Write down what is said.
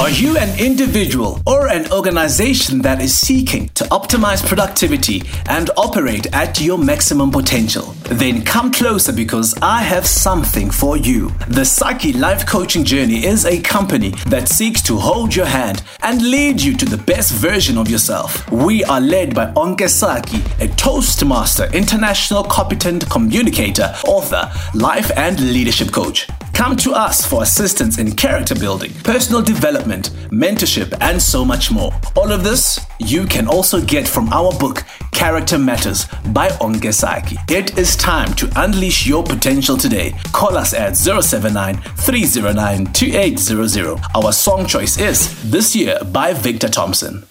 Are you an individual or an organization that is seeking to optimize productivity and operate at your maximum potential? Then come closer because I have something for you. The Saki Life Coaching Journey is a company that seeks to hold your hand and lead you to the best version of yourself. We are led by Onke Saki, a Toastmaster, international competent communicator, author, life and leadership coach. Come to us for assistance in character building, personal development, mentorship, and so much more. All of this you can also get from our book, Character Matters by Onke Saki. It is time to unleash your potential today. Call us at 079 309 2800. Our song choice is This Year by Victor Thompson.